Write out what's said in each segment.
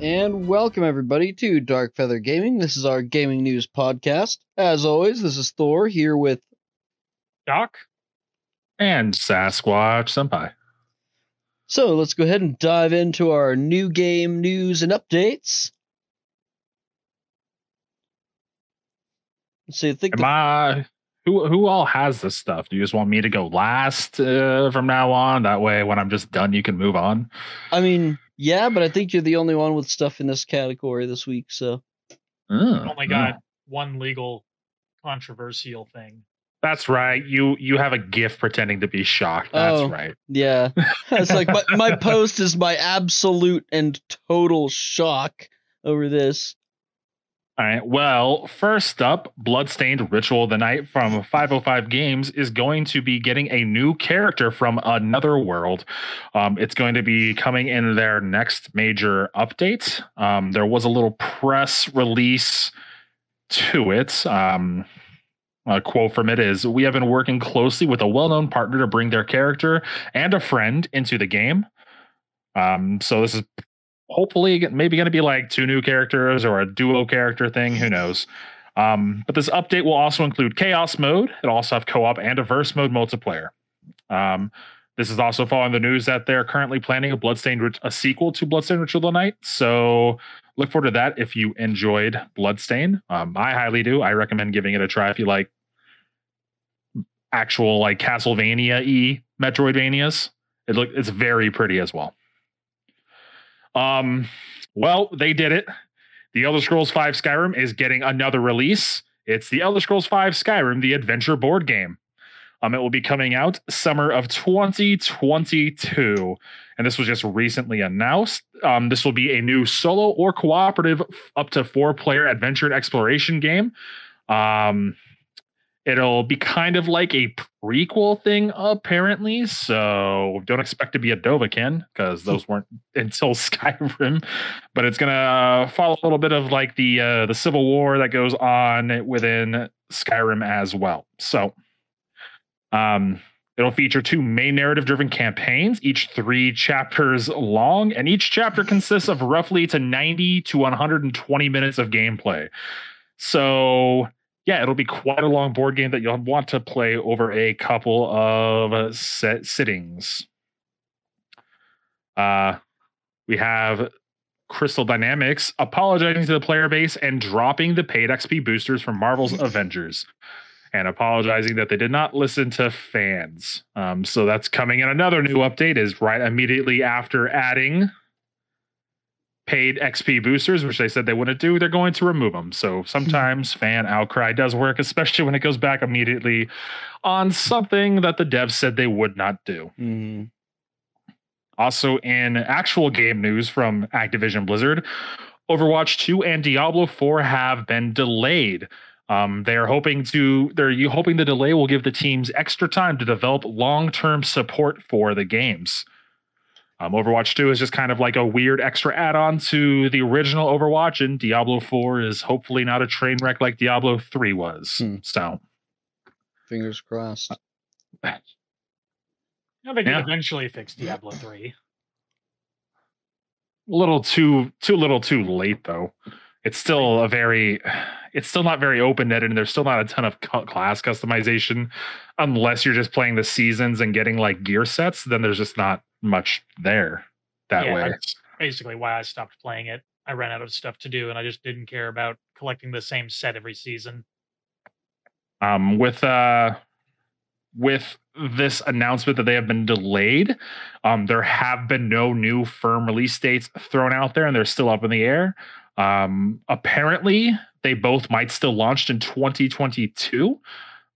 and welcome everybody to Dark Feather Gaming. This is our gaming news podcast. As always, this is Thor here with Doc and Sasquatch Senpai. So let's go ahead and dive into our new game news and updates. Let's see. Think Am I who who all has this stuff? Do you just want me to go last uh, from now on? That way, when I'm just done, you can move on. I mean, yeah, but I think you're the only one with stuff in this category this week. So Mm, only got one legal controversial thing. That's right. You you have a gift pretending to be shocked. That's Oh. right. yeah, it's like my, my post is my absolute and total shock over this. All right. Well, first up, Bloodstained Ritual of the Night from 505 Games is going to be getting a new character from another world. Um, it's going to be coming in their next major update. Um, there was a little press release to it. Um, a quote from it is We have been working closely with a well known partner to bring their character and a friend into the game. Um, so this is hopefully maybe going to be like two new characters or a duo character thing. Who knows? Um, but this update will also include chaos mode. It'll also have co-op and a verse mode multiplayer. Um, this is also following the news that they're currently planning a Bloodstained a sequel to Bloodstained Ritual of the Night. So look forward to that if you enjoyed Bloodstain. Um, I highly do. I recommend giving it a try if you like actual like Castlevania e Metroidvanias. It look it's very pretty as well. Um, well, they did it. The Elder Scrolls 5 Skyrim is getting another release. It's the Elder Scrolls 5 Skyrim, the adventure board game. Um, it will be coming out summer of 2022. And this was just recently announced. Um, this will be a new solo or cooperative up to four player adventure and exploration game. Um, it'll be kind of like a prequel thing, apparently. So don't expect to be a Dovahkiin because those weren't until Skyrim. But it's gonna follow a little bit of like the uh, the Civil War that goes on within Skyrim as well. So, um, it'll feature two main narrative driven campaigns, each three chapters long, and each chapter consists of roughly to 90 to 120 minutes of gameplay. So yeah, it'll be quite a long board game that you'll want to play over a couple of uh, set sittings. Uh, we have Crystal Dynamics apologizing to the player base and dropping the paid XP boosters from Marvel's Avengers, and apologizing that they did not listen to fans. Um, so that's coming in. Another new update is right immediately after adding paid XP boosters, which they said they wouldn't do, they're going to remove them. So sometimes fan outcry does work, especially when it goes back immediately on something that the devs said they would not do. Mm-hmm. Also, in actual game news from Activision Blizzard, Overwatch 2 and Diablo 4 have been delayed. Um, they are hoping to they're you hoping the delay will give the teams extra time to develop long-term support for the games. Um, Overwatch 2 is just kind of like a weird extra add-on to the original Overwatch, and Diablo 4 is hopefully not a train wreck like Diablo 3 was. Hmm. So Fingers crossed. I think Yeah. eventually fix Diablo 3. a little too too little too late though it's still a very it's still not very open-ended and there's still not a ton of cu- class customization unless you're just playing the seasons and getting like gear sets then there's just not much there that Yeah, way. That's basically why I stopped playing it. I ran out of stuff to do and I just didn't care about collecting the same set every season. um with uh with this announcement that they have been delayed um there have been no new firm release dates thrown out there and they're still up in the air. Um apparently they both might still launch in 2022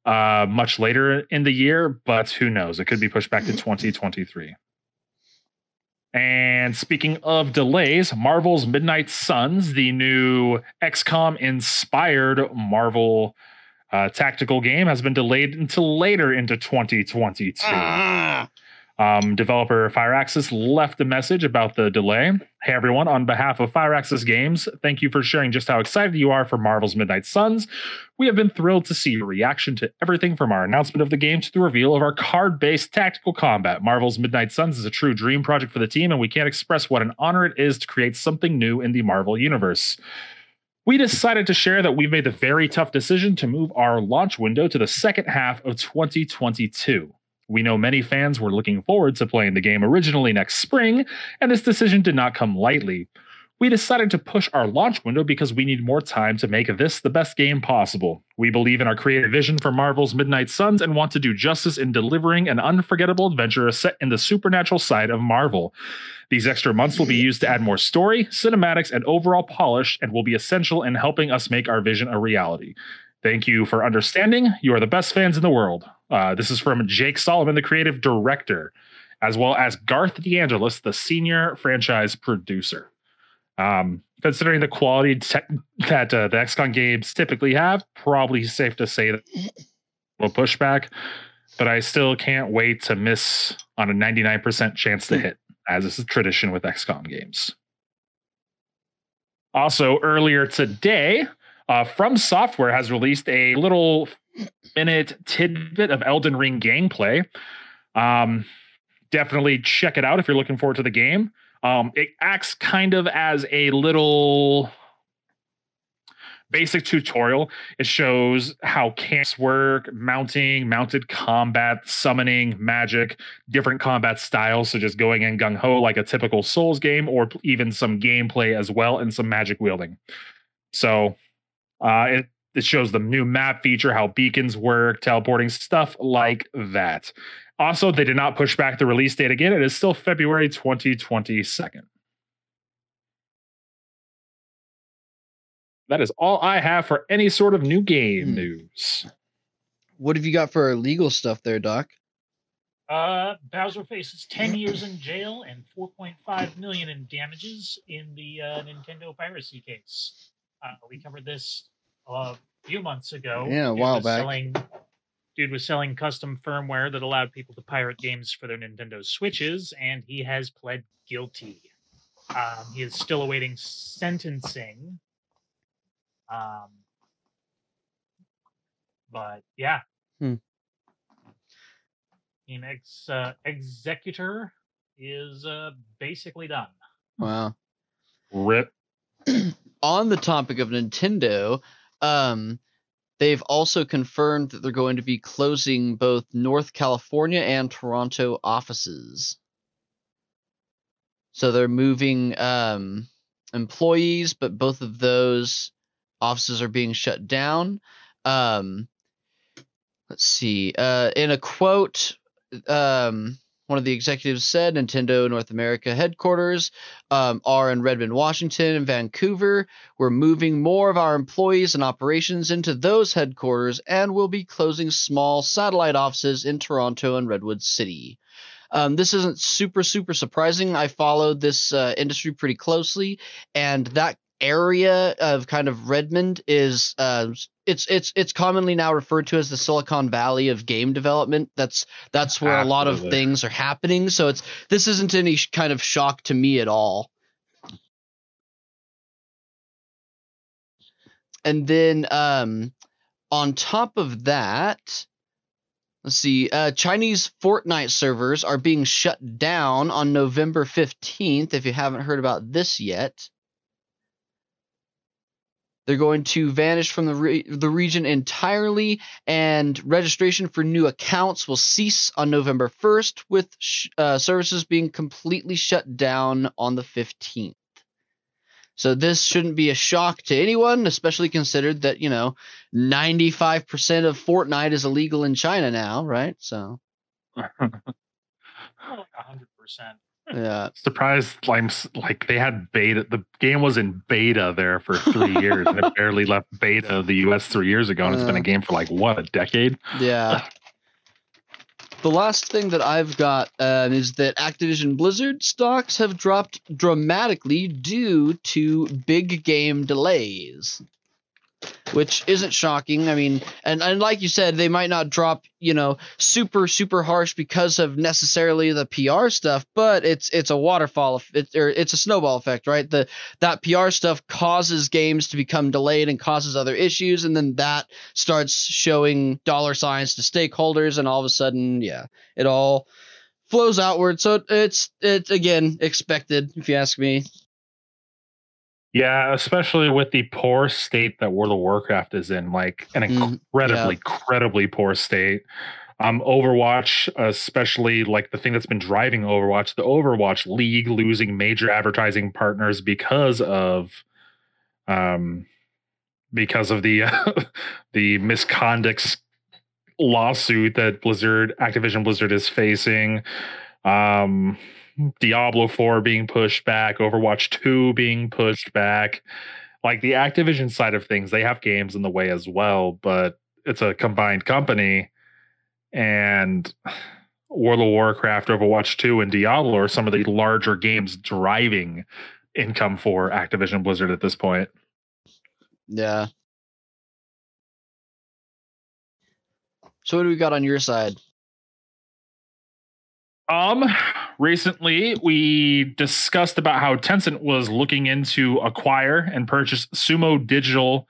uh much later in the year but who knows? It could be pushed back to 2023 and speaking of delays, Marvel's Midnight Suns, the new XCOM inspired Marvel uh, tactical game, has been delayed until later into 2022. Ah, Um, developer Firaxis left a message about the delay. Hey everyone, on behalf of Firaxis Games, thank you for sharing just how excited you are for Marvel's Midnight Suns. We have been thrilled to see your reaction to everything from our announcement of the game to the reveal of our card based tactical combat. Marvel's Midnight Suns is a true dream project for the team, and we can't express what an honor it is to create something new in the Marvel Universe. We decided to share that we've made the very tough decision to move our launch window to the second half of 2022. We know many fans were looking forward to playing the game originally next spring, and this decision did not come lightly. We decided to push our launch window because we need more time to make this the best game possible. We believe in our creative vision for Marvel's Midnight Suns and want to do justice in delivering an unforgettable adventure set in the supernatural side of Marvel. These extra months will be used to add more story, cinematics, and overall polish, and will be essential in helping us make our vision a reality. Thank you for understanding. You are the best fans in the world. Uh, this is from Jake Solomon, the creative director, as well as Garth DeAngelis, the senior franchise producer. Um, considering the quality te- that uh, the XCOM games typically have, probably safe to say that we'll push back. But I still can't wait to miss on a 99% chance to hit, as is a tradition with XCOM games. Also, earlier today, uh, From Software has released a little minute tidbit of Elden Ring gameplay. Um, definitely check it out if you're looking forward to the game. Um, it acts kind of as a little basic tutorial. It shows how camps work, mounting, mounted combat, summoning, magic, different combat styles, so just going in gung ho like a typical Souls game, or even some gameplay as well, and some magic wielding. So uh, it it shows the new map feature, how beacons work, teleporting, stuff like that. Also, they did not push back the release date again. It is still February 2022. That is all I have for any sort of new game Hmm. news. What have you got for legal stuff there, Doc? Uh, Bowser faces 10 years in jail and 4.5 million in damages in the uh, Nintendo piracy case. Uh, we covered this a few months ago. Yeah, a while back. Selling, dude was selling custom firmware that allowed people to pirate games for their Nintendo Switches, and he has pled guilty. Um, he is still awaiting sentencing. Um, but yeah. Hmm. Team ex, uh, executor is uh, basically done. Wow. Rip. On the topic of Nintendo, um, they've also confirmed that they're going to be closing both North California and Toronto offices. So they're moving um, employees, but both of those offices are being shut down. Um, let's see. Uh, in a quote, um, one of the executives said Nintendo North America headquarters um, are in Redmond, Washington, and Vancouver. We're moving more of our employees and operations into those headquarters and we'll be closing small satellite offices in Toronto and Redwood City. Um, this isn't super, super surprising. I followed this uh, industry pretty closely, and that area of kind of Redmond is uh, it's it's it's commonly now referred to as the Silicon Valley of game development. That's that's where a lot of things are happening. So it's this isn't any kind of shock to me at all. And then um, on top of that, let's see, uh, Chinese Fortnite servers are being shut down on November 15th. If you haven't heard about this yet, they're going to vanish from the re- the region entirely, and registration for new accounts will cease on November 1st, with sh- uh, services being completely shut down on the 15th. So this shouldn't be a shock to anyone, especially considered that you know 95% of Fortnite is illegal in China now, right? So More like hundred percent. Yeah, Surprised, like, like they had beta. The game was in beta there for three years, and it barely left beta of the U.S. three years ago, and it's been Uh. a game for like what a decade. yeah. The last thing that I've got um, is that Activision Blizzard stocks have dropped dramatically due to big game delays. Which isn't shocking. I mean, and, and like you said, they might not drop, you know, super super harsh because of necessarily the PR stuff, but it's it's a waterfall, it, or it's a snowball effect, right? The that PR stuff causes games to become delayed and causes other issues, and then that starts showing dollar signs to stakeholders, and all of a sudden, yeah, it all flows outward. So it's it's again expected, if you ask me. Yeah, especially with the poor state that World of Warcraft is in, like an Mm, incredibly, incredibly poor state. Um, Overwatch, especially like the thing that's been driving Overwatch, the Overwatch League losing major advertising partners because of, um, because of the the misconduct lawsuit that Blizzard, Activision Blizzard is facing. Um, Diablo 4 being pushed back, Overwatch 2 being pushed back. Like the Activision side of things, they have games in the way as well, but it's a combined company. And World of Warcraft, Overwatch 2, and Diablo are some of the larger games driving income for Activision Blizzard at this point. Yeah. So what do we got on your side? Um, recently we discussed about how Tencent was looking into acquire and purchase Sumo Digital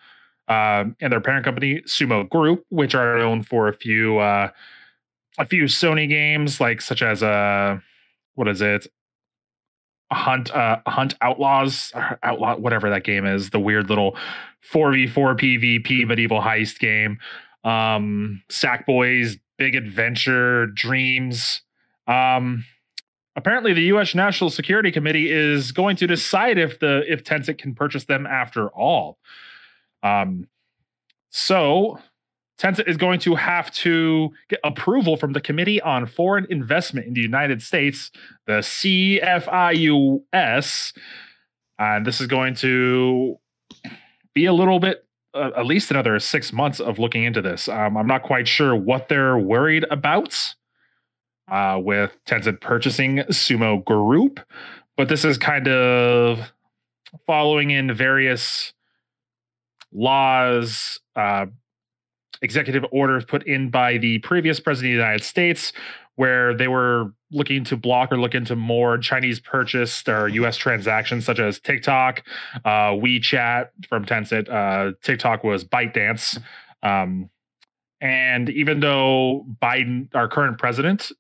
um, and their parent company Sumo Group, which are known for a few uh, a few Sony games, like such as uh, what is it? Hunt uh Hunt Outlaws Outlaw whatever that game is the weird little 4v4 PvP medieval heist game um Sackboys Big Adventure Dreams um, apparently, the U.S. National Security Committee is going to decide if the if Tencent can purchase them after all. Um, so Tencent is going to have to get approval from the Committee on Foreign Investment in the United States, the CFIUS, and this is going to be a little bit. Uh, at least another six months of looking into this. Um, I'm not quite sure what they're worried about uh, with Tencent purchasing Sumo Group, but this is kind of following in various laws, uh, executive orders put in by the previous president of the United States, where they were looking to block or look into more Chinese purchased or U.S. transactions, such as TikTok, uh, WeChat from Tencent. Uh, TikTok was ByteDance. Um, and even though Biden, our current president,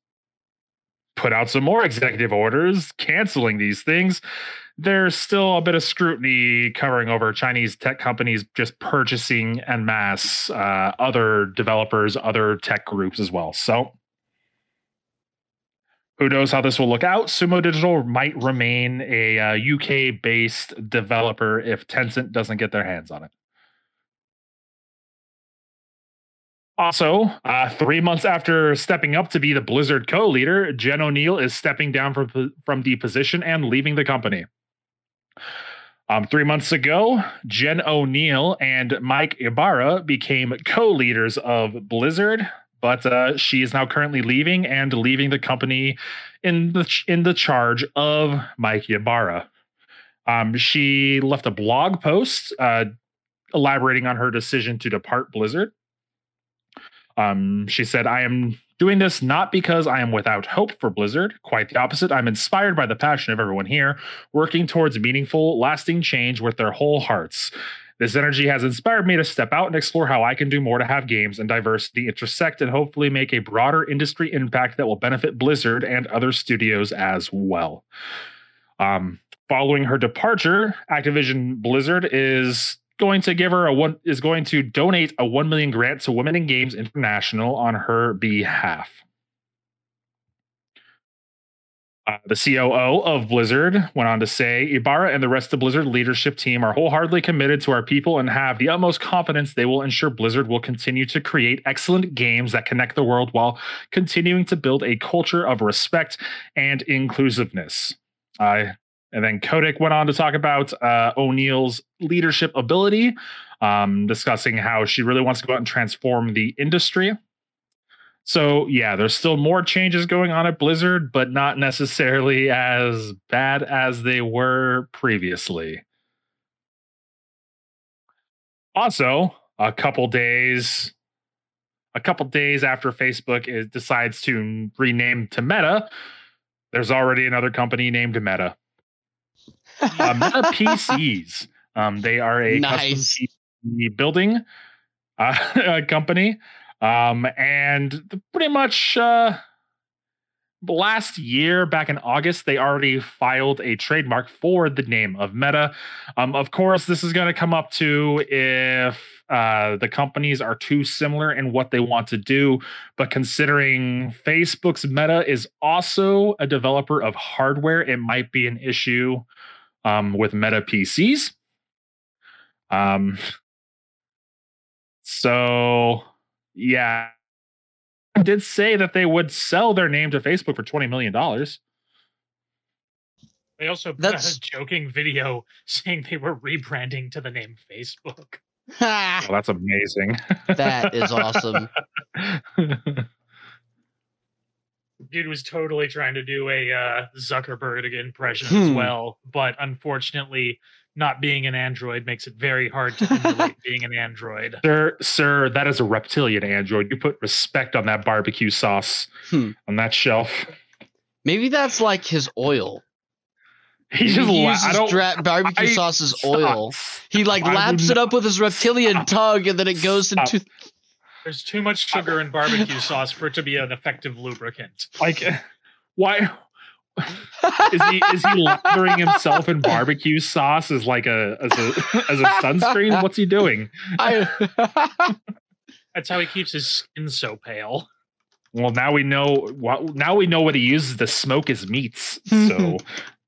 put out some more executive orders canceling these things. There's still a bit of scrutiny covering over Chinese tech companies just purchasing en masse uh, other developers, other tech groups as well. So, who knows how this will look out? Sumo Digital might remain a uh, UK based developer if Tencent doesn't get their hands on it. Also, uh, three months after stepping up to be the Blizzard co-leader, Jen Oneal is stepping down from from the position and leaving the company. Um, three months ago, Jen Oneal and Mike Ibarra became co-leaders of Blizzard, but uh, she is now currently leaving and leaving the company in the in the charge of Mike Ibarra. Um, she left a blog post uh, elaborating on her decision to depart Blizzard. Um, she said, I am doing this not because I am without hope for Blizzard. Quite the opposite. I'm inspired by the passion of everyone here, working towards meaningful, lasting change with their whole hearts. This energy has inspired me to step out and explore how I can do more to have games and diversity intersect and hopefully make a broader industry impact that will benefit Blizzard and other studios as well. Um, following her departure, Activision Blizzard is going to give her a one is going to donate a 1 million grant to Women in Games International on her behalf. Uh, the COO of Blizzard went on to say Ibarra and the rest of the Blizzard leadership team are wholeheartedly committed to our people and have the utmost confidence they will ensure Blizzard will continue to create excellent games that connect the world while continuing to build a culture of respect and inclusiveness. Uh, and then Kotick went on to talk about uh, Oneal's leadership ability, um, discussing how she really wants to go out and transform the industry. So, yeah, there's still more changes going on at Blizzard, but not necessarily as bad as they were previously. Also, a couple days a couple days after Facebook is, decides to rename to Meta, there's already another company named Meta. Uh, Meta PCs. Um, they are a Nice. custom PC building uh, company, um, and pretty much uh, last year, back in August, they already filed a trademark for the name of Meta. Um, of course, this is going to come up to if uh, the companies are too similar in what they want to do. But considering Facebook's Meta is also a developer of hardware, it might be an issue um, with Meta PCs. Um, so, yeah. I did say that they would sell their name to Facebook for $20 million. They also put That's- a joking video saying they were rebranding to the name Facebook. Oh, that's amazing. that is awesome. Dude was totally trying to do a uh, Zuckerberg impression as Hmm. well, but unfortunately, not being an android makes it very hard to emulate being an android. Sir, sir, that is a reptilian android. You put respect on that barbecue sauce Hmm. on that shelf. Maybe that's like his oil. He Maybe just he la- uses I don't dra- barbecue I- sauce as stop. oil. He like I laps it up with his reptilian tongue, and then it goes Stop. into. There's too much sugar in barbecue sauce for it to be an effective lubricant. Like, why is he is he lathering himself in barbecue sauce as like a as a as a sunscreen? What's he doing? I, That's how he keeps his skin so pale. Well, now we know what now we know what he uses to smoke his meats. So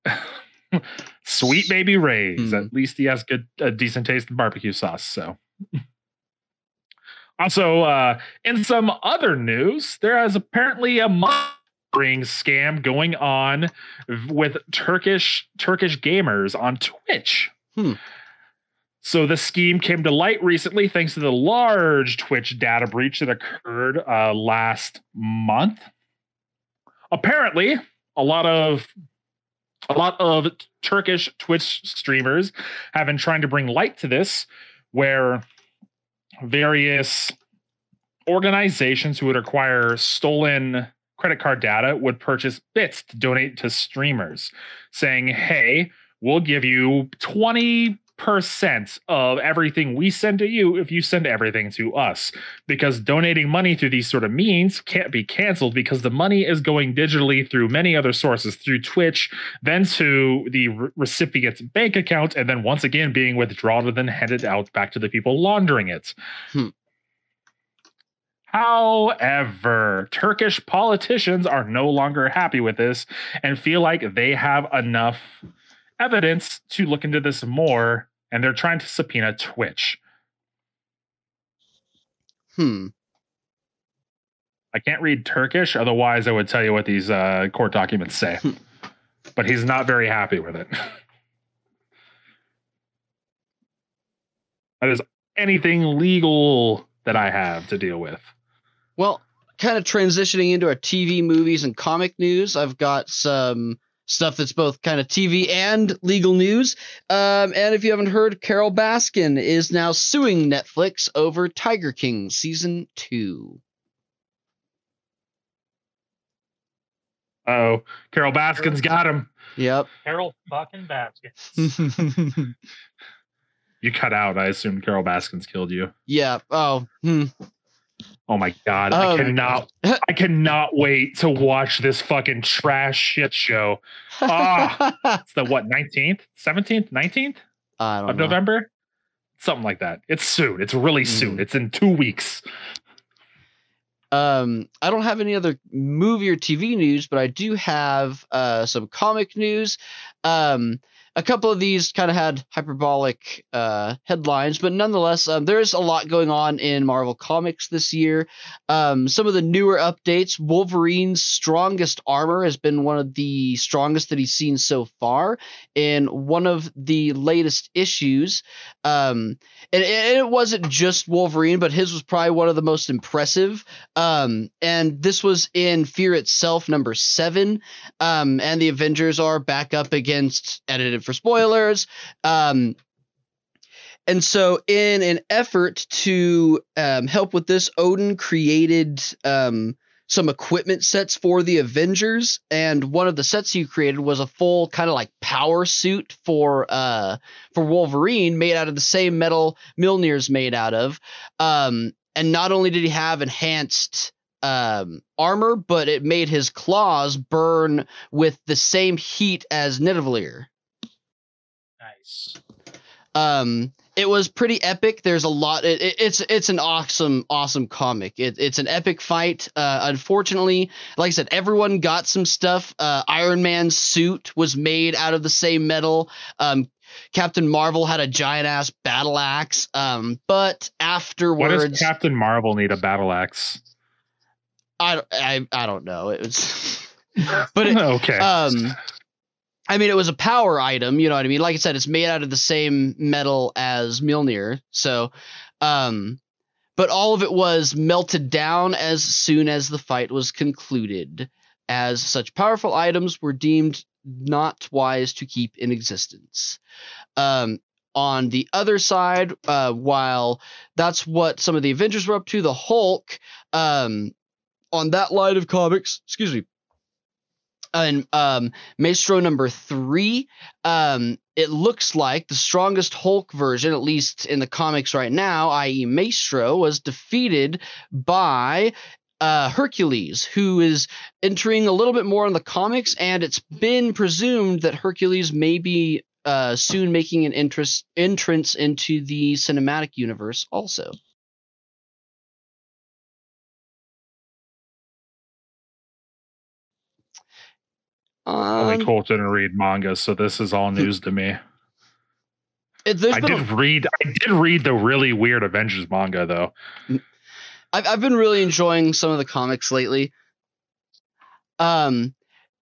sweet baby Ray's. Hmm. At least he has good a decent taste in barbecue sauce. So also uh in some other news, there is apparently a monitoring scam going on with Turkish Turkish gamers on Twitch. Hmm. So the scheme came to light recently thanks to the large Twitch data breach that occurred uh, last month. Apparently, a lot of a lot of Turkish Twitch streamers have been trying to bring light to this, where various organizations who would acquire stolen credit card data would purchase bits to donate to streamers, saying, "Hey, we'll give you 20% of everything we send to you if you send everything to us because donating money through these sort of means can't be canceled because the money is going digitally through many other sources through Twitch then to the re- recipient's bank account and then once again being withdrawn and then handed out back to the people laundering it Hmm. However, Turkish politicians are no longer happy with this and feel like they have enough evidence to look into this more, and they're trying to subpoena Twitch. hmm. I can't read Turkish, otherwise, I would tell you what these uh, court documents say. but he's not very happy with it. that is anything legal that I have to deal with. Well, kind of transitioning into our TV, movies, and comic news, I've got some stuff that's both kind of TV and legal news. Um, and if you haven't heard, Carole Baskin is now suing Netflix over Tiger King season two. Oh, Carole Baskin's got him. Yep. Carole fucking Baskin. You cut out. I assume Carole Baskin's killed you. yeah. Oh. Hmm. Oh my god! Oh I my cannot. I cannot wait to watch this fucking trash shit show. Ah. It's the what? Nineteenth, seventeenth, nineteenth I don't of know. November, something like that. It's soon. It's really soon. Mm. It's in two weeks. Um, I don't have any other movie or TV news, but I do have uh, some comic news. Um, a couple of these kind of had hyperbolic uh, headlines, but nonetheless, um, there's a lot going on in Marvel Comics this year. Um, some of the newer updates Wolverine's strongest armor has been one of the strongest that he's seen so far in one of the latest issues. Um, and, and it wasn't just Wolverine, but his was probably one of the most impressive. Um, and this was in Fear Itself, number seven. Um, and the Avengers are back up against edited for spoilers. Um, and so, in an effort to um, help with this, Odin created um, some equipment sets for the Avengers, and one of the sets he created was a full kind of like power suit for uh, for Wolverine, made out of the same metal Mjolnir's made out of. Um, and not only did he have enhanced um, armor, but it made his claws burn with the same heat as Nidavellir. Um, it was pretty epic. There's a lot. It, it, it's it's an awesome awesome comic. It, it's an epic fight. Uh, unfortunately, like I said, everyone got some stuff. Uh, Iron Man's suit was made out of the same metal. Um, Captain Marvel had a giant ass battle axe. Um, but What afterwards, does Captain Marvel need a battle axe? I, don't- I I don't know. It was, but it, okay. um I mean it was a power item, you know what I mean? Like I said, it's made out of the same metal as Mjolnir. So um but all of it was melted down as soon as the fight was concluded, as such powerful items were deemed not wise to keep in existence. Um on the other side, uh, while that's what some of the Avengers were up to, the Hulk, um, on that line of comics, excuse me, and um, Maestro number three, um, it looks like the strongest Hulk version, at least in the comics right now, i.e., Maestro, was defeated by uh, Hercules, who is entering a little bit more in the comics, and it's been presumed that Hercules may be uh, soon making an interest, entrance into the cinematic universe also. Only Um, Colt didn't read manga, so this is all news to me. it- I been a- did read. I did read the really weird Avengers manga though. I've I've been really enjoying some of the comics lately. Um,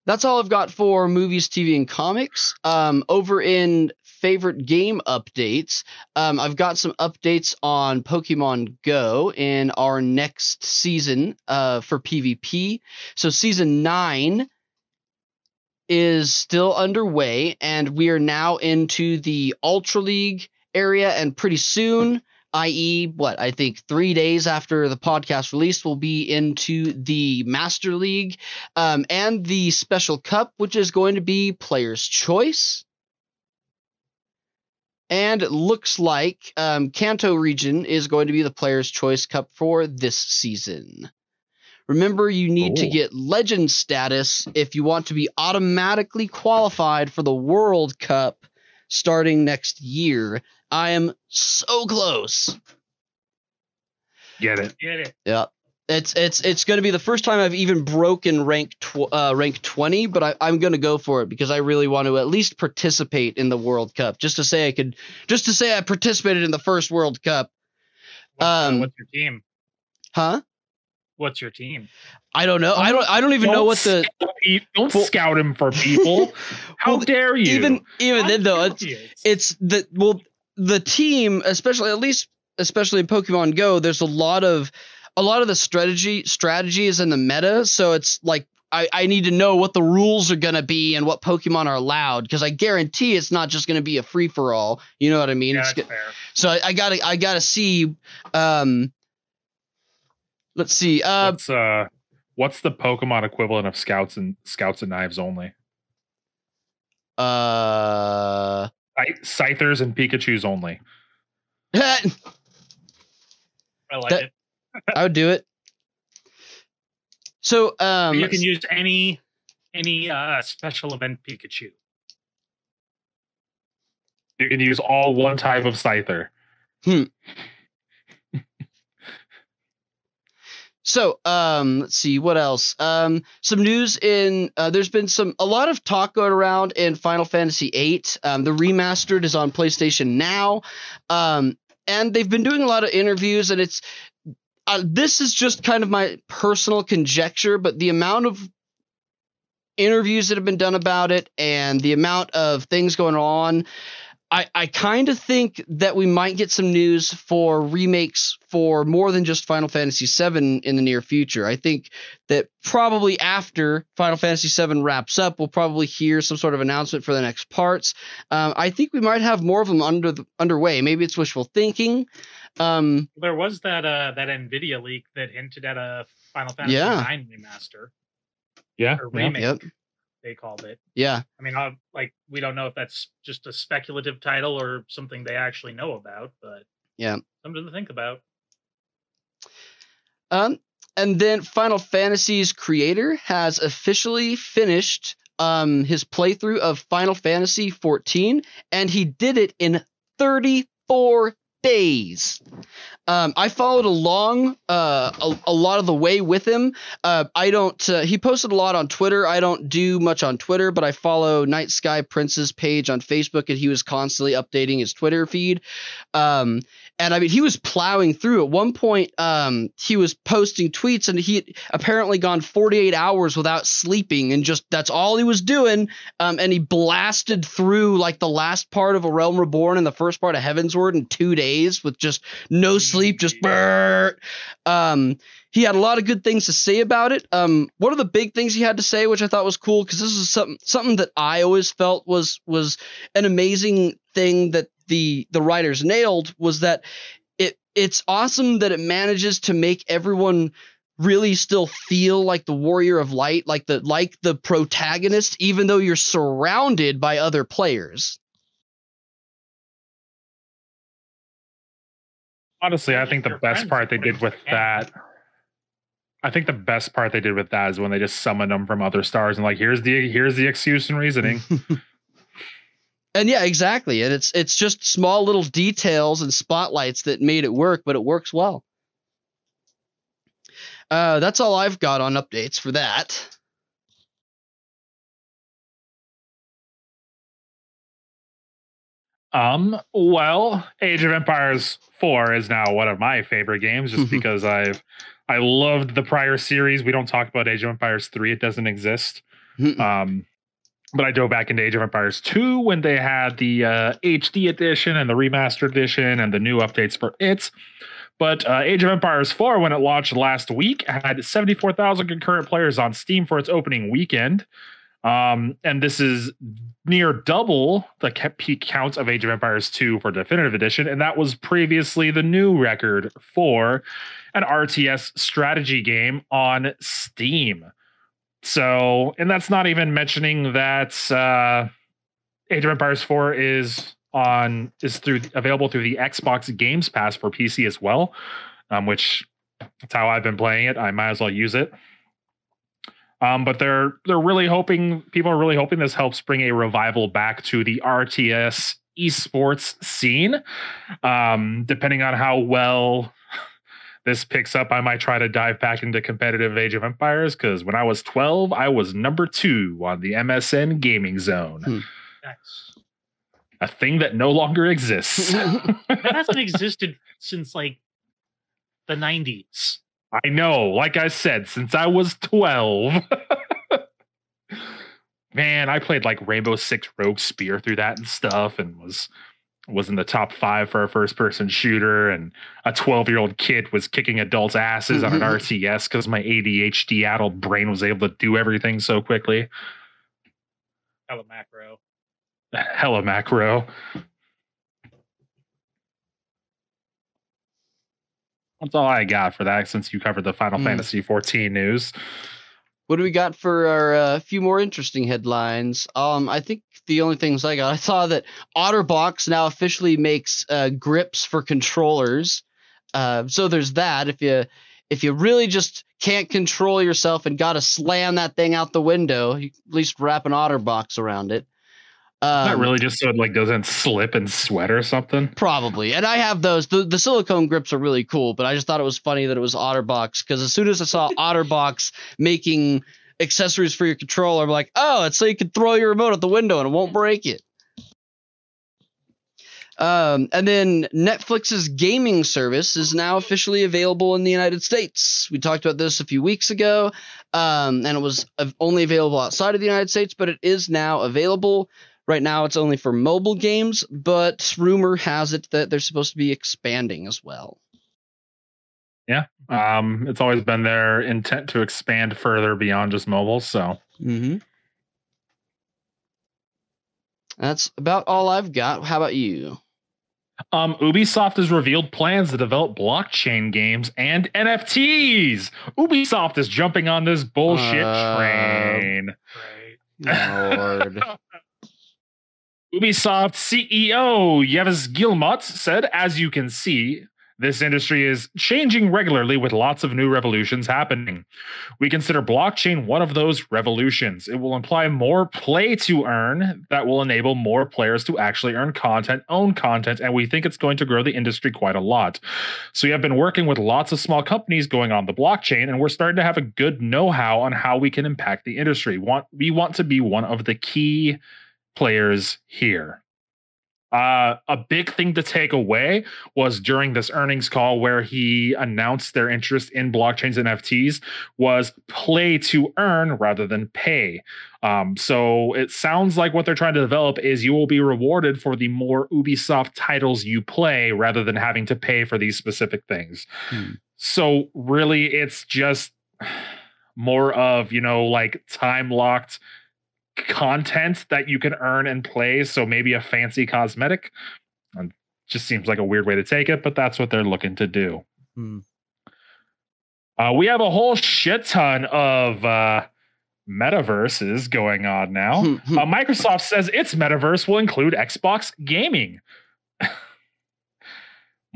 that's all I've got for movies, TV, and comics. Um, over in favorite game updates, um, I've got some updates on Pokemon Go in our next season uh, for PvP. So season nine is still underway, and we are now into the Ultra League area, and pretty soon i.e., what I think three days after the podcast release, we'll be into the Master League um, and the Special Cup, which is going to be Player's Choice. And it looks like um, Kanto region is going to be the Player's Choice Cup for this season. Remember, you need to get legend status if you want to be automatically qualified for the World Cup starting next year. I am so close. Get it? Get it. Yeah. It's it's it's going to be the first time I've even broken rank tw- uh, rank 20, but I, I'm going to go for it because I really want to at least participate in the World Cup, just to say I could, just to say I participated in the first World Cup, What's, uh, Um, what's your team? huh? What's your team? I don't know. I don't. I don't even know Don't what the scout Don't Well- scout him for people. How Well, dare you? even even then though. It's, it's the well the team especially at least especially in pokemon go there's a lot of a lot of the strategy strategy is in the meta so it's like i, I need to know what the rules are going to be and what pokemon are allowed because i guarantee it's not just going to be a free-for-all you know what i mean yeah, It's that's fair. so I, I gotta i gotta see um let's see uh what's uh, what's the Pokemon equivalent of scouts and scouts and knives only? uh Scy- Scythers and Pikachu's only. I like That- it. i would do it so um you can use any any uh, special event Pikachu. You can use all one type of Scyther. So, um, let's see what else. Um, some news in uh, there's been some a lot of talk going around in Final Fantasy VIII. Um, the remastered is on PlayStation now, um, and they've been doing a lot of interviews, and it's uh, this is just kind of my personal conjecture, but the amount of interviews that have been done about it and the amount of things going on. I, I kind of think that we might get some news for remakes for more than just Final Fantasy VII in the near future. I think that probably after Final Fantasy VII wraps up, we'll probably hear some sort of announcement for the next parts. Um, I think we might have more of them under the, underway. Maybe it's wishful thinking. Um, There was that uh that Nvidia leak that hinted at a Final Fantasy Yeah. IX remaster Yeah. or yeah. Yep. They called it. yeah. I mean, uh, like we don't know if that's just a speculative title or something they actually know about, but Yeah. something to think about. Um, and then Final Fantasy's creator has officially finished um, his playthrough of Final Fantasy 14, and he did it in 34 days. Um, I followed along uh, a, a lot of the way with him. Uh, I don't. Uh, he posted a lot on Twitter. I don't do much on Twitter, but I follow Night Sky Prince's page on Facebook, and he was constantly updating his Twitter feed. Um, and I mean, he was plowing through. At one point, um, he was posting tweets, and he had apparently gone 48 hours without sleeping, and just that's all he was doing. Um, and he blasted through like the last part of A Realm Reborn and the first part of Heavensward in two days with just no sleep, just brrr. Um, he had a lot of good things to say about it. Um, one of the big things he had to say, which I thought was cool, because this is something something that I always felt was was an amazing thing that the the writers nailed was that it it's awesome that it manages to make everyone really still feel like the warrior of light like the like the protagonist even though you're surrounded by other players Honestly, I think the best part they did with that. I think the best part they did with that is when they just summoned them from other stars and like here's the here's the excuse and reasoning. and yeah exactly. And it's it's just small little details and spotlights that made it work but it works well. Uh, that's all i've got on updates for that. Um, well, Age of Empires 4 is now one of my favorite games just because I've I loved the prior series. We don't talk about Age of Empires 3, it doesn't exist. Um but I dove back into Age of Empires 2 when they had the uh, HD edition and the remastered edition and the new updates for it. But uh, Age of Empires 4, when it launched last week, had 74,000 concurrent players on Steam for its opening weekend. Um, and this is near double the peak count of Age of Empires 2 for Definitive Edition. And that was previously the new record for an RTS strategy game on Steam. So, and that's not even mentioning that uh, Age of Empires 4 is on is through available through the Xbox Games Pass for PC as well, um, which that's how I've been playing it. I might as well use it. Um, but they're they're really hoping people are really hoping this helps bring a revival back to the RTS esports scene. Um, depending on how well this picks up, I might try to dive back into competitive Age of Empires because when I was 12, I was number two on the MSN gaming zone. Hmm. Nice. A thing that no longer exists. That hasn't existed since like the 90s. I know, like I said, since I was 12. Man, I played like Rainbow Six Rogue Spear through that and stuff and was was in the top five for a first person shooter and a 12 year old kid was kicking adults asses on an RTS because my ADHD addled brain was able to do everything so quickly. Hella macro. Hella macro. That's all I got for that since you covered the Final Hmm. Fantasy 14 news. What do we got for our uh, few more interesting headlines? Um, I think the only things I got, I saw that OtterBox now officially makes uh, grips for controllers. Uh, so there's that. If you if you really just can't control yourself and gotta slam that thing out the window, you at least wrap an OtterBox around it. Um, Not really, just so it like doesn't slip and sweat or something. Probably. And I have those. The, the silicone grips are really cool, but I just thought it was funny that it was OtterBox because as soon as I saw OtterBox making accessories for your controller, I'm like, oh, it's so you can throw your remote out the window and it won't break it. Um, and then Netflix's gaming service is now officially available in the United States. We talked about this a few weeks ago, um, and it was only available outside of the United States, but it is now available. Right now, it's only for mobile games, but rumor has it that they're supposed to be expanding as well. Um, it's always been their intent to expand further beyond just mobile. So Mm-hmm. That's about all I've got. How about you? Um, Ubisoft has revealed plans to develop blockchain games and NFTs. Ubisoft is jumping on this bullshit Uh, train. Lord. Ubisoft CEO Yves Guillemot said, as you can see, this industry is changing regularly with lots of new revolutions happening. We consider blockchain one of those revolutions. It will imply more play to earn that will enable more players to actually earn content, own content, and we think it's going to grow the industry quite a lot. So we have been working with lots of small companies going on the blockchain, and we're starting to have a good know-how on how we can impact the industry. We want to be one of the key players here. Uh, a big thing to take away was during this earnings call where he announced their interest in blockchains and NFTs was play to earn rather than pay. Um, so it sounds like what they're trying to develop is you will be rewarded for the more Ubisoft titles you play rather than having to pay for these specific things. Hmm. So really, it's just more of you know like time locked content that you can earn and play. So maybe a fancy cosmetic. And just seems like a weird way to take it, but that's what they're looking to do. Hmm. Uh, we have a whole shit ton of uh, metaverses going on now. Hmm, Uh, Microsoft says its metaverse will include Xbox gaming.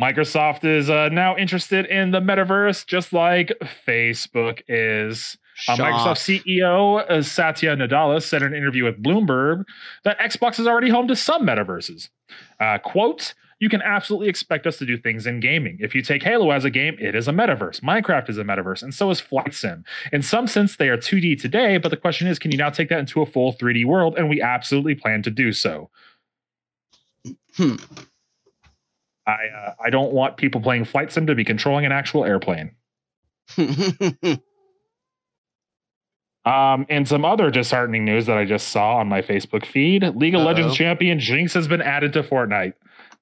Microsoft is uh, now interested in the metaverse, just like Facebook is. Uh, Microsoft CEO uh, Satya Nadella said in an interview with Bloomberg that Xbox is already home to some metaverses. Uh, quote, you can absolutely expect us to do things in gaming. If you take Halo as a game, it is a metaverse. Minecraft is a metaverse, and so is Flight Sim. In some sense, they are 2D today, but the question is, can you now take that into a full 3D world? And we absolutely plan to do so. Hmm. I uh, I don't want people playing Flight Sim to be controlling an actual airplane. Um, and some other disheartening news that I just saw on my Facebook feed: League of Uh-oh. Legends champion Jinx has been added to Fortnite.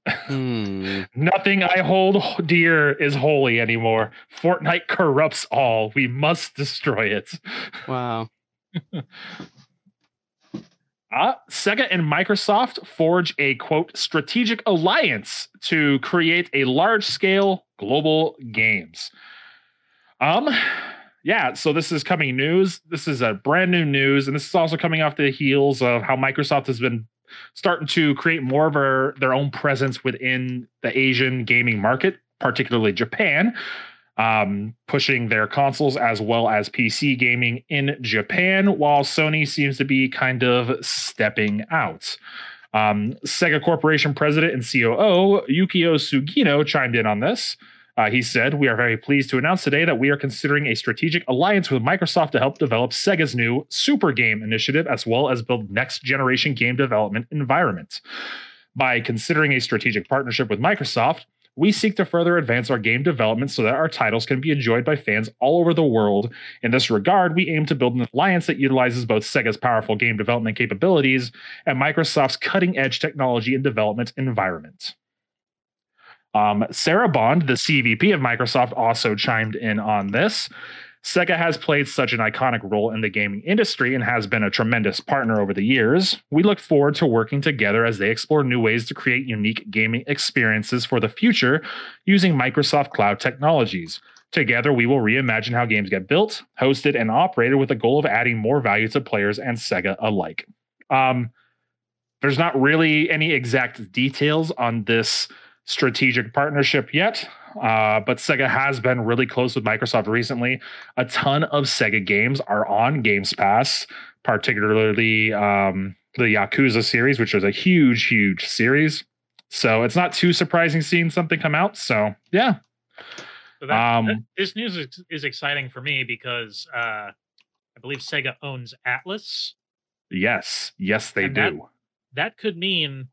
Hmm. Nothing I hold dear is holy anymore. Fortnite corrupts all. We must destroy it. Wow. Uh, Sega and Microsoft forge a quote strategic alliance to create a large scale global games. Um, yeah, so this is coming news. This is a brand new news, and this is also coming off the heels of how Microsoft has been starting to create more of their, their own presence within the Asian gaming market, particularly Japan um, pushing their consoles as well as PC gaming in Japan, while Sony seems to be kind of stepping out. Um, Sega Corporation president and COO Yukio Sugino chimed in on this. Uh, he said, We are very pleased to announce today that we are considering a strategic alliance with Microsoft to help develop Sega's new Super Game initiative, as well as build next generation game development environment. By considering a strategic partnership with Microsoft, we seek to further advance our game development so that our titles can be enjoyed by fans all over the world. In this regard, we aim to build an alliance that utilizes both Sega's powerful game development capabilities and Microsoft's cutting edge technology and development environment. Um, Sarah Bond, the CVP of Microsoft, also chimed in on this. Sega has played such an iconic role in the gaming industry and has been a tremendous partner over the years. We look forward to working together as they explore new ways to create unique gaming experiences for the future using Microsoft Cloud technologies. Together, we will reimagine how games get built, hosted, and operated with the goal of adding more value to players and Sega alike. Um, there's not really any exact details on this strategic partnership yet. Uh, but Sega has been really close with Microsoft recently. A ton of Sega games are on Games Pass, particularly um, the Yakuza series, which is a huge, huge series. So it's not too surprising seeing something come out. So yeah, So that, Um, that- this news is, is exciting for me because uh, I believe Sega owns Atlus. yes, yes, they And that- do. That could mean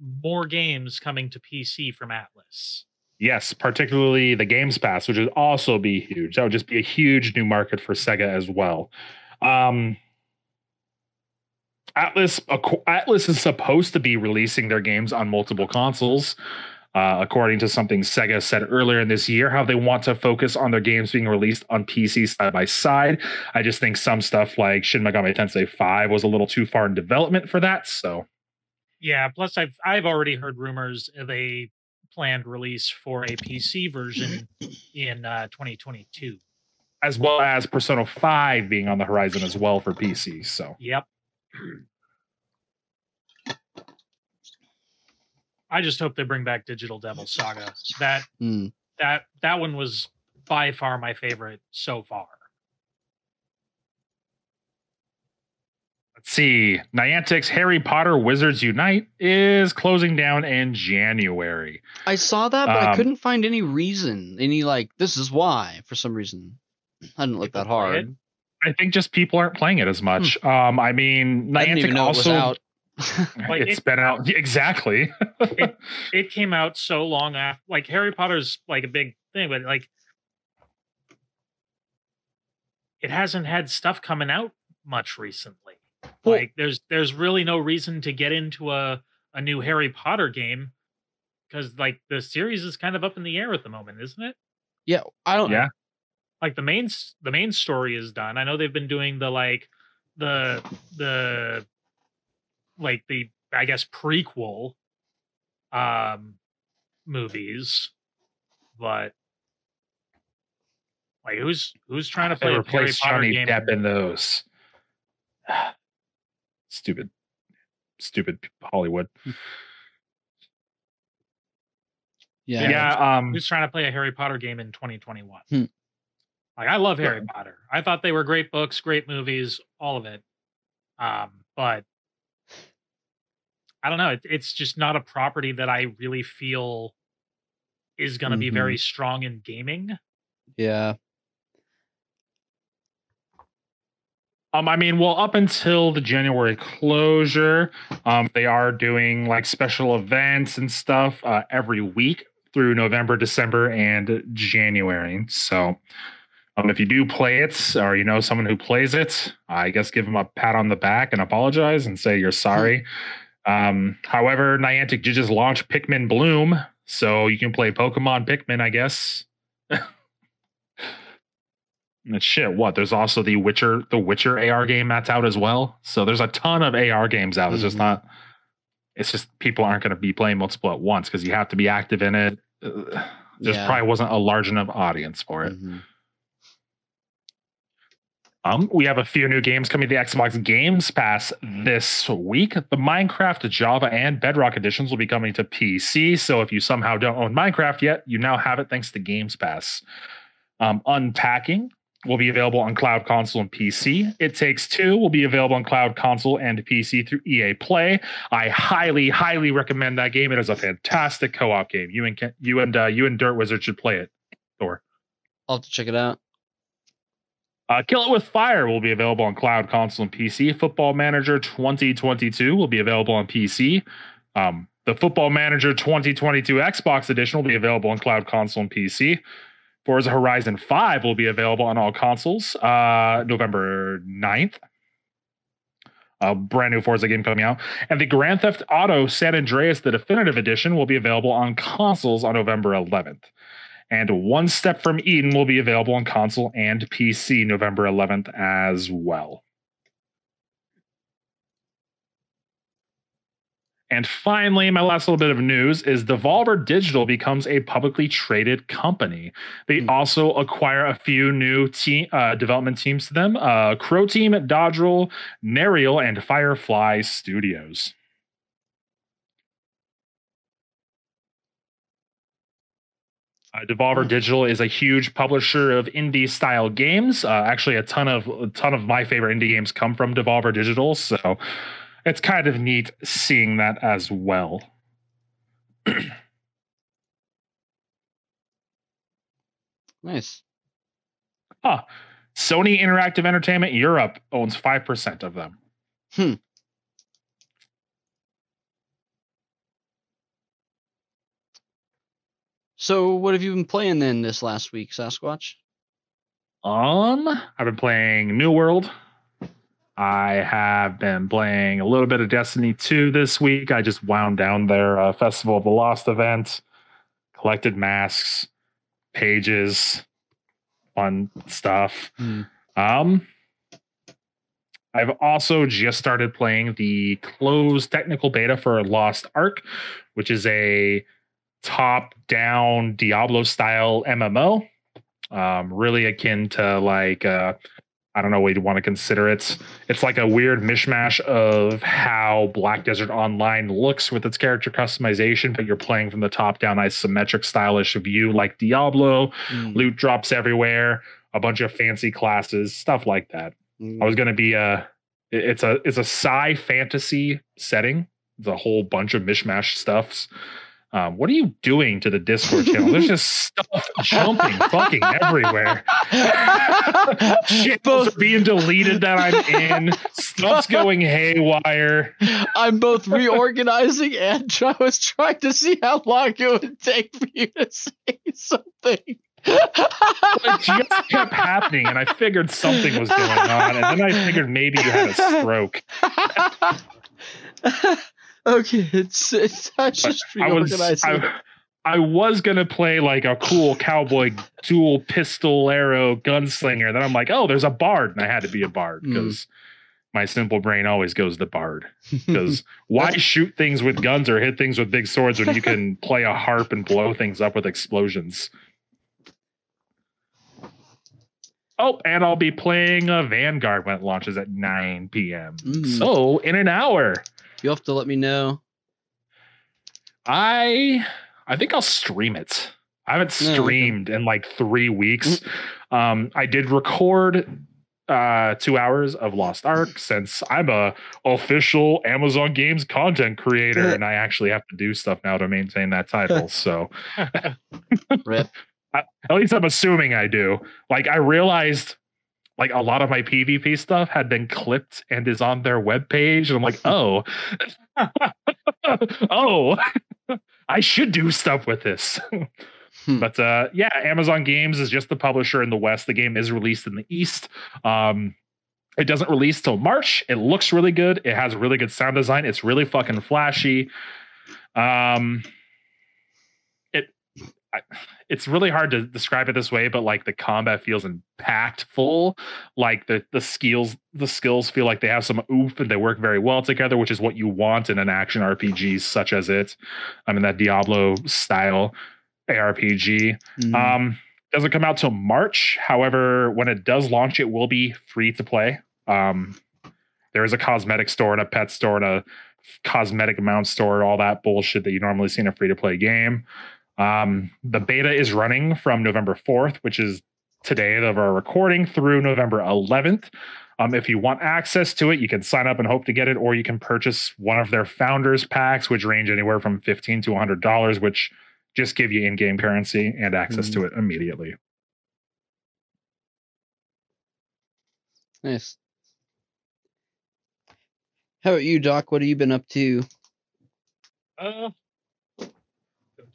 more games coming to PC from Atlus. Yes, particularly the Games Pass, which would also be huge. That would just be a huge new market for Sega as well. Um, Atlus Atlus is supposed to be releasing their games on multiple consoles. Uh, according to something Sega said earlier in this year, how they want to focus on their games being released on PC side by side. I just think some stuff like Shin Megami Tensei 5 was a little too far in development for that. So, Yeah. Plus, I've I've already heard rumors of a planned release for a PC version in uh, 2022. as well as Persona 5 being on the horizon as well for PC. So, Yep. I just hope they bring back Digital Devil Saga. That Hmm. that that one was by far my favorite so far. Let's see. Niantic's Harry Potter Wizards Unite is closing down in January. I saw that, but I Um, couldn't find any reason. Any like this is why for some reason. I didn't look that play it? hard. I think just people aren't playing it as much. Um, I mean, I didn't even Niantic know also it was out. Like, it's it- been out exactly. It came out so long after like Harry Potter's like a big thing, but like it hasn't had stuff coming out much recently. Well- like there's there's really no reason to get into a a new Harry Potter game because like the series is kind of up in the air at the moment, isn't it? yeah, I don't. Yeah. like the main the main story is done. I know they've been doing the like the the like the I guess prequel um movies, but like who's who's trying to They play a Harry Potter Johnny game? Depp in those. Stupid, stupid Hollywood. Yeah. Yeah. um, Who's trying to play a Harry Potter game in 2021? Hmm. Like I love Harry Potter. I thought they were great books, great movies, all of it. Um, but I don't know. It, it's just not a property that I really feel is going to be Mm-hmm. very strong in gaming. Yeah. Um, I mean, well, up until the January closure, um, they are doing like special events and stuff uh, every week through November, December, and January. So, um, if you do play it, or you know someone who plays it, I guess give them a pat on the back and apologize and say you're sorry. um, however, Niantic did just launch Pikmin Bloom, so you can play Pokemon Pikmin, I guess. And shit, what? There's also the Witcher, the Witcher AR game that's out as well. So there's a ton of AR games out. It's just Mhm. not. It's just people aren't going to be playing multiple at once because you have to be active in it. There's Yeah. probably wasn't a large enough audience for it. Mhm. Um, we have a few new games coming to the Xbox Games Pass this week. The Minecraft Java and Bedrock editions will be coming to PC. So if you somehow don't own Minecraft yet, you now have it thanks to Games Pass. Um, Unpacking will be available on cloud console and PC. It Takes Two will be available on cloud console and PC through EA Play. I highly, highly recommend that game. It is a fantastic co-op game. You and you and uh, you and Dirt Wizard should play it. Thor. I'll have to check it out. Uh, Kill It With Fire will be available on cloud console and PC. Football Manager 2022 will be available on PC. Um, the Football Manager 2022 Xbox Edition will be available on cloud console and PC. Forza Horizon 5 will be available on all consoles uh, November 9th. A brand new Forza game coming out. And the Grand Theft Auto San Andreas, the definitive edition, will be available on consoles on November 11th. And One Step from Eden will be available on console and PC November 11th as well. And finally, my last little bit of news is Devolver Digital becomes a publicly traded company. They Hmm. also acquire a few new team uh, development teams to them: uh, Croteam, Dodgerel, Nerial, and Firefly Studios. Uh, Devolver Digital is a huge publisher of indie style games. Uh, actually, a ton of a ton of my favorite indie games come from Devolver Digital, so it's kind of neat seeing that as well. Nice. Ah, Sony Interactive Entertainment Europe owns five percent of them. Hmm. So, what have you been playing then this last week, Sasquatch? Um, I've been playing New World. I have been playing a little bit of Destiny 2 this week. I just wound down their uh, Festival of the Lost event, collected masks, pages, fun stuff. Hmm. Um, I've also just started playing the closed technical beta for Lost Ark, which is a top down Diablo style MMO. Um, really akin to like, uh, I don't know what you'd want to consider it. It's like a weird mishmash of how Black Desert Online looks with its character customization, but you're playing from the top down isometric stylish view like Diablo. Mm. Loot drops everywhere, a bunch of fancy classes, stuff like that. Mm. I was going to be a it's a it's a sci fantasy setting. It's a whole bunch of mishmash stuffs. Um, what are you doing to the Discord channel? There's just stuff jumping fucking everywhere. Channels both, are being deleted that I'm in. Stuff's going haywire. I'm both reorganizing and I was trying to see how long it would take for you to say something. It just kept happening, and I figured something was going on, and then I figured maybe you had a stroke. okay, it's it's I was But just I was. I, I was gonna play like a cool cowboy dual pistol arrow gunslinger. Then I'm like, oh, there's a bard, and I had to be a bard Hmm. because my simple brain always goes the bard. Because why shoot things with guns or hit things with big swords when you can play a harp and blow things up with explosions? Oh, and I'll be playing a Vanguard when it launches at 9 p.m. Mm. So in an hour. You have to let me know. I I think I'll stream it. I haven't okay. streamed in like three weeks. Um, I did record uh two hours of Lost Ark since I'm a official Amazon Games content creator and I actually have to do stuff now to maintain that title. So Rip. at least I'm assuming I do. Like I realized like a lot of my PvP stuff had been clipped and is on their webpage. And I'm like, oh, oh, I should do stuff with this. Hmm. but uh yeah, Amazon Games is just the publisher in the West. The game is released in the East. Um it doesn't release till March. It looks really good. It has really good sound design. It's really fucking flashy. Um it I, it's really hard to describe it this way, but like the combat feels impactful. Like the the skills the skills feel like they have some oof and they work very well together, which is what you want in an action RPG such as it. I mean that Diablo style ARPG. Mm. Um, doesn't come out till March. However, when it does launch, it will be free to play. Um, there is a cosmetic store and a pet store and a cosmetic mount store, all that bullshit that you normally see in a free to play game. Um, the beta is running from November 4th, which is today of our recording, through November 11th. Um, if you want access to it, you can sign up and hope to get it, or you can purchase one of their founders packs, which range anywhere from 15 to $100, which just give you in-game currency and access to it immediately. Nice. How about you, Doc? What have you been up to? Uh, been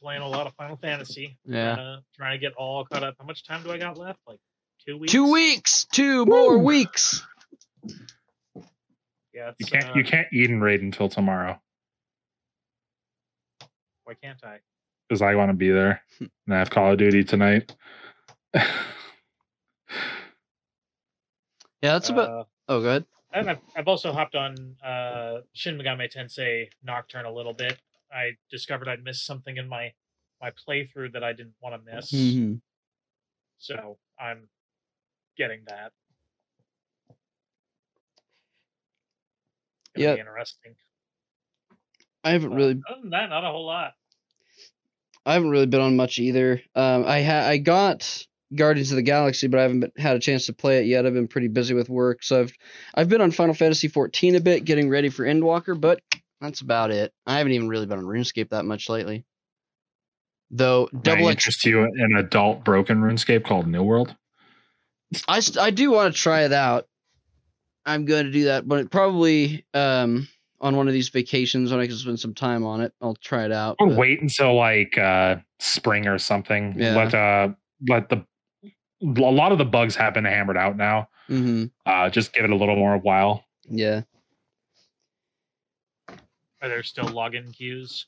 playing a lot of Final Fantasy. Yeah. Trying to, trying to get all caught up. How much time do I got left? Like two weeks. Two weeks. Two more weeks. Yeah. You can't uh, you can't eat and raid until tomorrow Why can't I? because I want to be there and I have Call of Duty tonight. Yeah, that's about. Uh, Oh, good. and I've, I've also hopped on uh, Shin Megami Tensei Nocturne a little bit. I discovered I'd missed something in my my playthrough that I didn't want to miss, hmm so I'm getting that. Be interesting. I haven't But really Other than that, not a whole lot. I haven't really been on much either. Um, I ha- I got Guardians of the Galaxy, but I haven't been, had a chance to play it yet. I've been pretty busy with work, so I've I've been on Final Fantasy 14 a bit, getting ready for Endwalker, but that's about it. I haven't even really been on RuneScape that much lately. Though double X, interest you an adult broken RuneScape called New World? I st- I do want to try it out. I'm going to do that, but it probably um on one of these vacations when I can spend some time on it. I'll try it out. Or but- wait until like uh spring or something. Yeah. Let uh let the a lot of the bugs have been hammered out now. Mhm. Uh just give it a little more while. Yeah. Are there still login queues?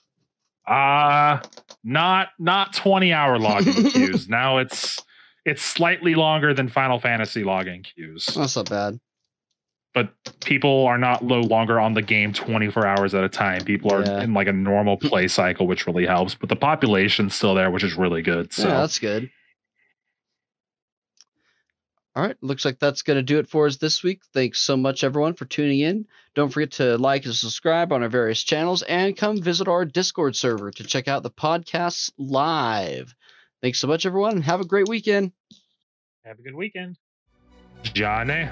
Uh not not 20 hour login queues. Now it's it's slightly longer than Final Fantasy login queues. That's not bad. But people are not no longer on the game 24 hours at a time. People are Yeah. in like a normal play cycle, which really helps. But the population's still there, which is really good. So yeah, that's good. All right, looks like that's going to do it for us this week. Thanks so much, everyone, for tuning in. Don't forget to like and subscribe on our various channels and come visit our Discord server to check out the podcasts live. Thanks so much, everyone, and have a great weekend. Have a good weekend. Johnny.